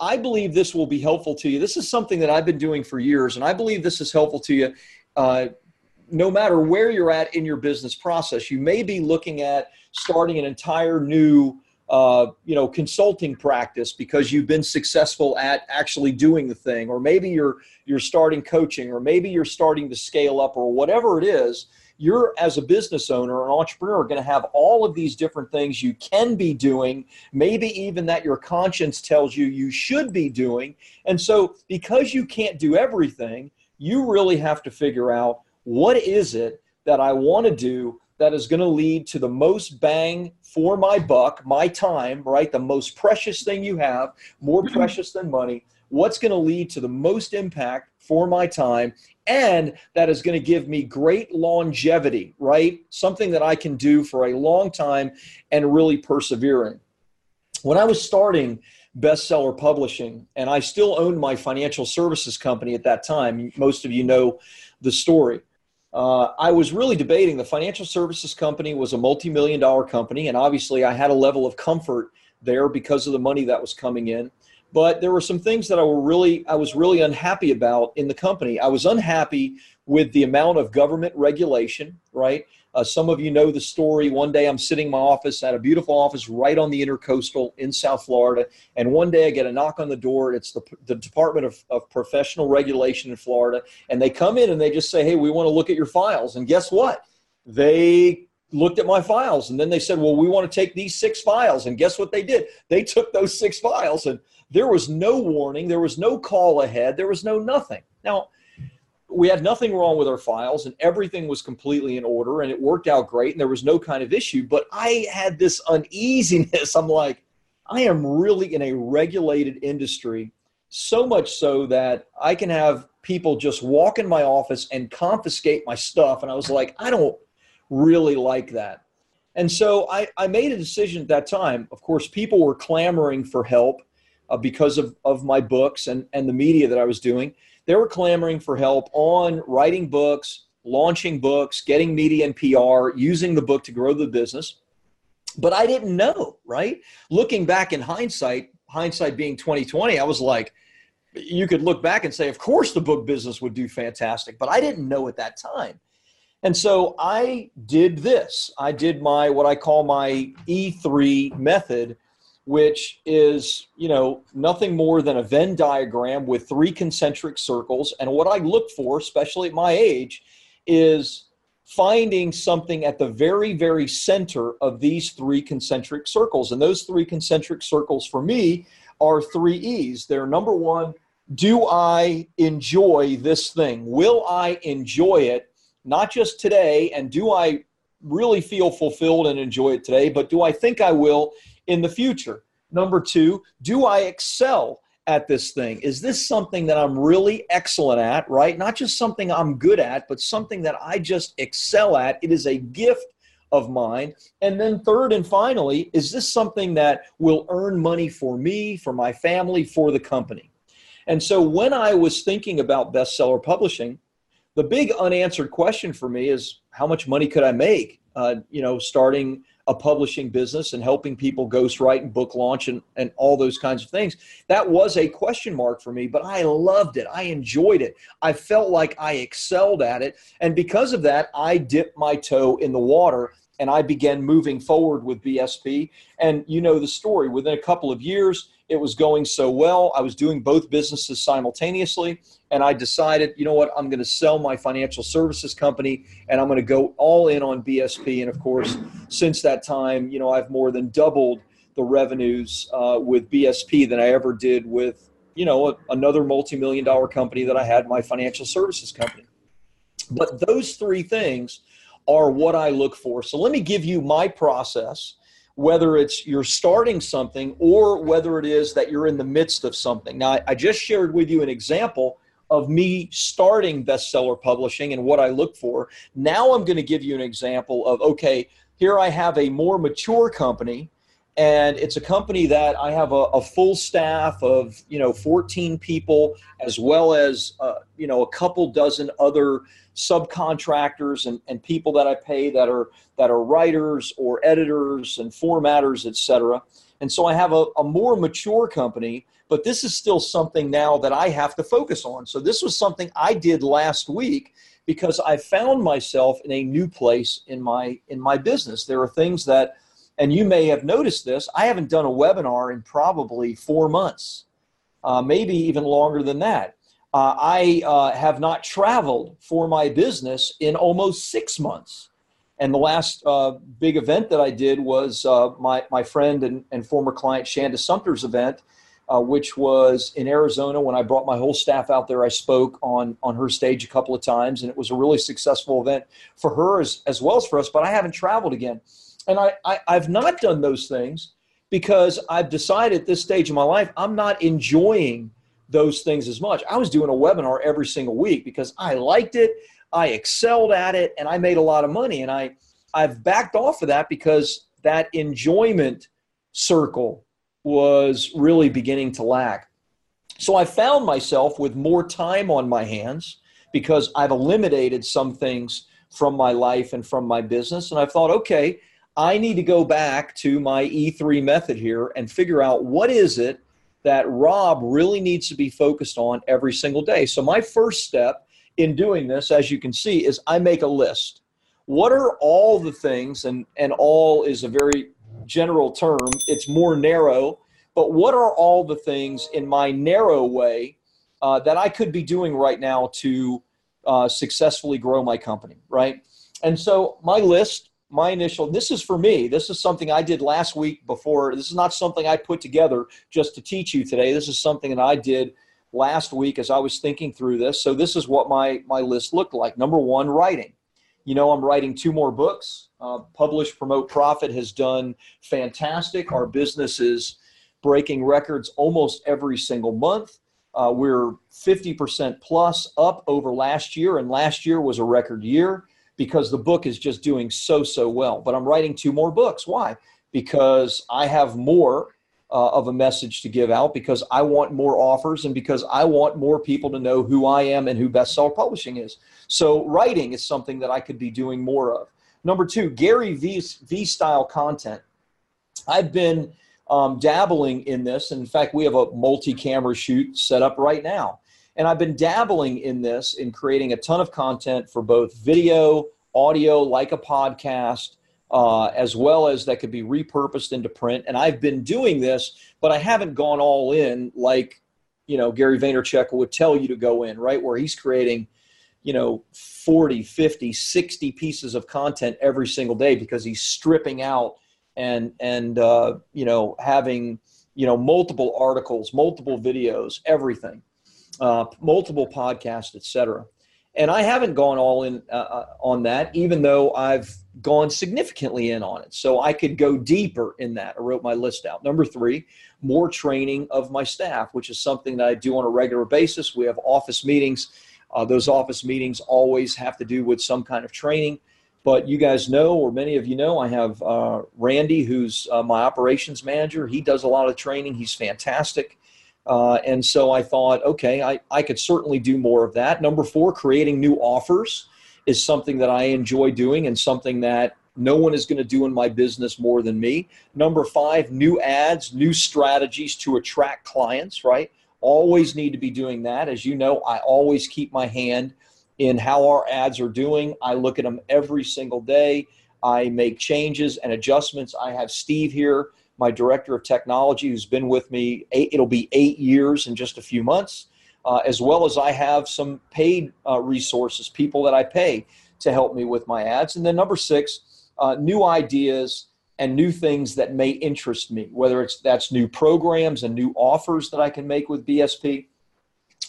I believe this will be helpful to you. This is something that I've been doing for years, and I believe this is helpful to you uh, no matter where you're at in your business process. You may be looking at starting an entire new uh, you know consulting practice because you've been successful at actually doing the thing or maybe you're you're starting coaching or maybe you're starting to scale up or whatever it is you're as a business owner or an entrepreneur going to have all of these different things you can be doing maybe even that your conscience tells you you should be doing. And so because you can't do everything you really have to figure out what is it that i want to do that is going to lead to the most bang for my buck my time right? The most precious thing you have more mm-hmm. precious than money what's going to lead to the most impact for my time and that is going to give me great longevity, right? Something that I can do for a long time and really persevering. When I was starting bestseller publishing, and I still owned my financial services company at that time, most of you know the story. Uh, I was really debating. The financial services company was a multi million dollar company, and obviously I had a level of comfort there because of the money that was coming in but there were some things that I were really I was really unhappy about in the company. I was unhappy with the amount of government regulation, right? Uh, some of you know the story. One day I'm sitting in my office at a beautiful office right on the intercoastal in South Florida. And one day I get a knock on the door. It's the, the Department of, of Professional Regulation in Florida. And they come in and they just say, hey, we want to look at your files. And guess what? They looked at my files and then they said, well, we want to take these six files. And guess what they did? They took those six files and there was no warning, there was no call ahead, there was no nothing. Now, we had nothing wrong with our files and everything was completely in order and it worked out great and there was no kind of issue. But I had this uneasiness. I'm like, I am really in a regulated industry, so much so that I can have people just walk in my office and confiscate my stuff. And I was like, I don't really like that. And so I, I made a decision at that time. Of course, people were clamoring for help uh, because of, of my books and, and the media that I was doing. They were clamoring for help on writing books, launching books, getting media and PR, using the book to grow the business. But I didn't know, right? Looking back in hindsight, hindsight being 2020, I was like, you could look back and say, of course the book business would do fantastic, but I didn't know at that time. And so I did this. I did my what I call my E3 method, which is, you know, nothing more than a Venn diagram with three concentric circles. And what I look for, especially at my age, is finding something at the very, very center of these three concentric circles. And those three concentric circles for me are three E's. They're number one, do I enjoy this thing? Will I enjoy it? Not just today, and do I really feel fulfilled and enjoy it today, but do I think I will in the future? Number two, do I excel at this thing? Is this something that I'm really excellent at, right? Not just something I'm good at, but something that I just excel at. It is a gift of mine. And then, third and finally, is this something that will earn money for me, for my family, for the company? And so, when I was thinking about bestseller publishing, the big unanswered question for me is how much money could I make? Uh, you know, starting a publishing business and helping people ghostwrite and book launch and, and all those kinds of things. That was a question mark for me, but I loved it. I enjoyed it. I felt like I excelled at it. And because of that, I dipped my toe in the water and I began moving forward with BSP. And you know the story. Within a couple of years, it was going so well. I was doing both businesses simultaneously. And I decided, you know what, I'm going to sell my financial services company and I'm going to go all in on BSP. And of course, since that time, you know, I've more than doubled the revenues uh, with BSP than I ever did with, you know, a, another multi million dollar company that I had, my financial services company. But those three things are what I look for. So let me give you my process whether it's you're starting something or whether it is that you're in the midst of something. Now, I just shared with you an example of me starting bestseller publishing and what I look for. Now I'm going to give you an example of okay, here I have a more mature company and it's a company that I have a, a, full staff of you know 14 people as well as uh, you know a couple dozen other subcontractors and, and people that I pay that are that are writers or editors and formatters etc. And so I have a, a more mature company, but this is still something now that I have to focus on. So this was something I did last week because I found myself in a new place in my in my business. There are things that and you may have noticed this, I haven't done a webinar in probably four months, uh, maybe even longer than that. Uh, I uh, have not traveled for my business in almost six months. And the last uh, big event that I did was uh, my, my friend and, and former client Shanda Sumpter's event, uh, which was in Arizona. When I brought my whole staff out there, I spoke on, on her stage a couple of times, and it was a really successful event for her as, as well as for us. But I haven't traveled again. And I, I, I've not done those things because I've decided at this stage of my life, I'm not enjoying those things as much. I was doing a webinar every single week because I liked it, I excelled at it, and I made a lot of money. And I, I've backed off of that because that enjoyment circle was really beginning to lack. So I found myself with more time on my hands because I've eliminated some things from my life and from my business. And I thought, okay, I need to go back to my E3 method here and figure out what is it that Rob really needs to be focused on every single day. So my first step in doing this, as you can see, is I make a list. What are all the things, and, and all is a very general term, it's more narrow, but what are all the things in my narrow way uh, that I could be doing right now to uh, successfully grow my company, right? And so my list my initial this is for me. This is something i did last week before. This is not something i put together just to teach you today. This is something that i did last week as i was thinking through this. So this is what my my list looked like. Number one writing. You know i'm writing two more books. Uh, publish promote profit has done fantastic. Our business is breaking records almost every single month. Uh, we're 50% plus up over last year and last year was a record year because the book is just doing so, so well. But I'm writing two more books. Why? Because I have more uh, of a message to give out, because I want more offers, and because I want more people to know who I am and who bestseller publishing is. So, writing is something that I could be doing more of. Number two, Gary V, v style content. I've been um, dabbling in this. In fact, we have a multi camera shoot set up right now. And I've been dabbling in this in creating a ton of content for both video, audio, like a podcast, uh, as well as that could be repurposed into print. And I've been doing this, but I haven't gone all in like, you know, Gary Vaynerchuk would tell you to go in, right? Where he's creating, you know, 40, 50, 60 pieces of content every single day because he's stripping out and, and, uh, you know, having, you know, multiple articles, multiple videos, everything uh, multiple podcasts, etc. And I haven't gone all in uh, uh, on that, even though I've gone significantly in on it. So I could go deeper in that. I wrote my list out. Number three, more training of my staff, which is something that I do on a regular basis. We have office meetings. Uh, those office meetings always have to do with some kind of training. But you guys know, or many of you know, I have uh, Randy, who's uh, my operations manager. He does a lot of training. He's fantastic. Uh, and so I thought, okay, I, I could certainly do more of that. Number four, creating new offers is something that I enjoy doing and something that no one is going to do in my business more than me. Number five, new ads, new strategies to attract clients, right? Always need to be doing that. As you know, I always keep my hand in how our ads are doing. I look at them every single day. I make changes and adjustments. I have Steve here my director of technology, who's been with me, it it'll be eight years in just a few months, uh, as well as I have some paid uh, resources, people that I pay to help me with my ads. And then number six, uh, new ideas and new things that may interest me, whether it's that's new programs and new offers that I can make with BSP.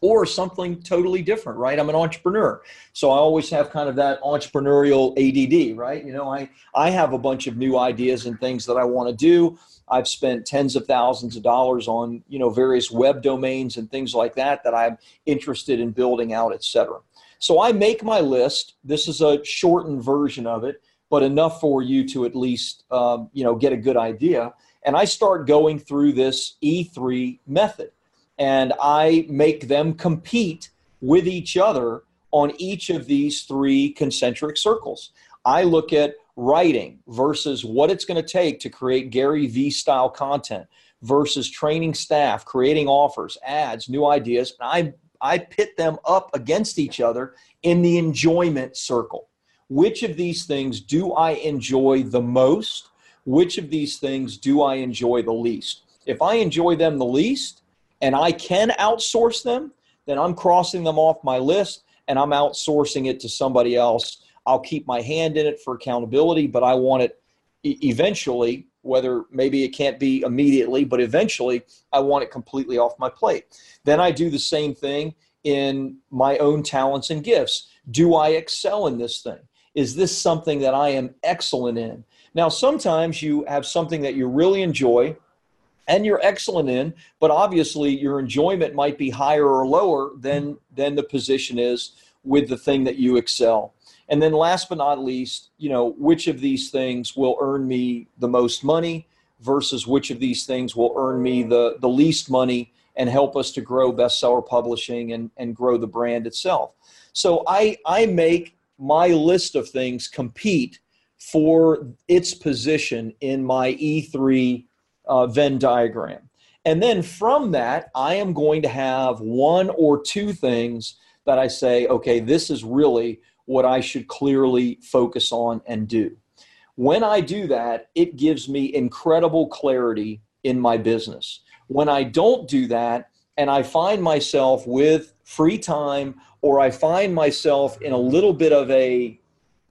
Or something totally different, right? I'm an entrepreneur. So I always have kind of that entrepreneurial ADD, right? You know, I, I have a bunch of new ideas and things that I want to do. I've spent tens of thousands of dollars on, you know, various web domains and things like that that I'm interested in building out, et cetera. So I make my list. This is a shortened version of it, but enough for you to at least, um, you know, get a good idea. And I start going through this E3 method and I make them compete with each other on each of these three concentric circles. I look at writing versus what it's going to take to create Gary V style content versus training staff, creating offers, ads, new ideas. And I, I pit them up against each other in the enjoyment circle. Which of these things do I enjoy the most? Which of these things do I enjoy the least? If I enjoy them the least, and I can outsource them, then I'm crossing them off my list and I'm outsourcing it to somebody else. I'll keep my hand in it for accountability, but I want it eventually, whether maybe it can't be immediately, but eventually I want it completely off my plate. Then I do the same thing in my own talents and gifts. Do I excel in this thing? Is this something that I am excellent in? Now, sometimes you have something that you really enjoy and you're excellent in, but obviously your enjoyment might be higher or lower than than the position is with the thing that you excel. And then last but not least, you know, which of these things will earn me the most money versus which of these things will earn me the the least money and help us to grow bestseller publishing and, and grow the brand itself. So I I make my list of things compete for its position in my E3 uh, Venn diagram. And then from that, I am going to have one or two things that I say, okay, this is really what I should clearly focus on and do. When I do that, it gives me incredible clarity in my business. When I don't do that, and I find myself with free time, or I find myself in a little bit of a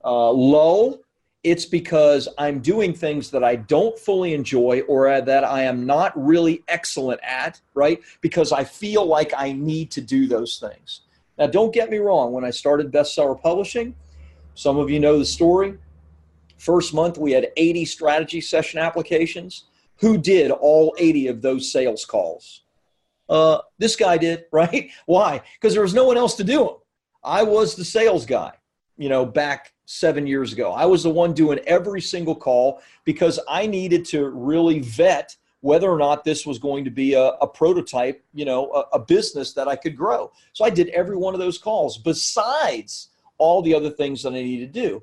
uh, lull it's because I'm doing things that I don't fully enjoy or that I am not really excellent at, right? Because I feel like I need to do those things. Now, don't get me wrong, when I started bestseller publishing, some of you know the story. First month, we had 80 strategy session applications. Who did all 80 of those sales calls? Uh, this guy did, right? Why? Because there was no one else to do them. I was the sales guy, you know, back seven years ago. I was the one doing every single call because I needed to really vet whether or not this was going to be a, a prototype, you know, a, a, business that I could grow. So I did every one of those calls besides all the other things that I needed to do.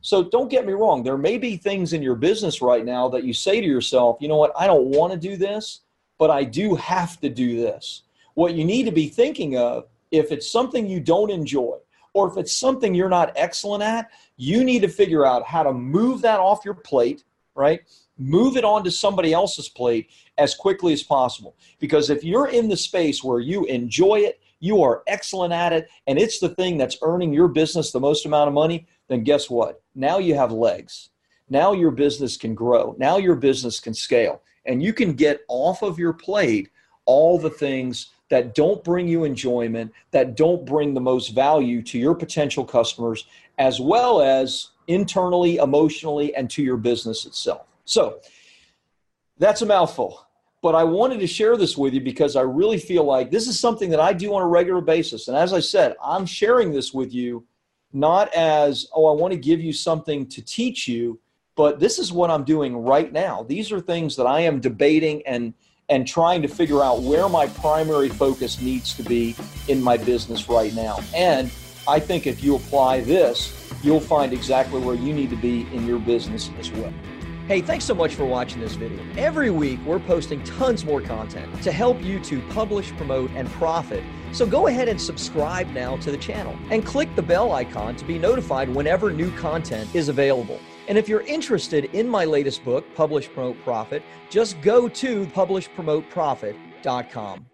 So don't get me wrong, there may be things in your business right now that you say to yourself, you know what, I don't want to do this, but I do have to do this. What you need to be thinking of, if it's something you don't enjoy, or if it's something you're not excellent at, you need to figure out how to move that off your plate, right? Move it onto somebody else's plate as quickly as possible. Because if you're in the space where you enjoy it, you are excellent at it, and it's the thing that's earning your business the most amount of money, then guess what? Now you have legs. Now your business can grow. Now your business can scale. And you can get off of your plate all the things that don't bring you enjoyment, that don't bring the most value to your potential customers, as well as internally, emotionally, and to your business itself. So that's a mouthful. But I wanted to share this with you because I really feel like this is something that I do on a regular basis. And as I said, I'm sharing this with you not as, oh, I want to give you something to teach you, but this is what I'm doing right now. These are things that I am debating and and trying to figure out where my primary focus needs to be in my business right now. And I think if you apply this, you'll find exactly where you need to be in your business as well. Hey, thanks so much for watching this video. Every week, we're posting tons more content to help you to publish, promote, and profit. So go ahead and subscribe now to the channel and click the bell icon to be notified whenever new content is available. And if you're interested in my latest book, Publish, Promote, Profit, just go to publishpromoteprofit.com.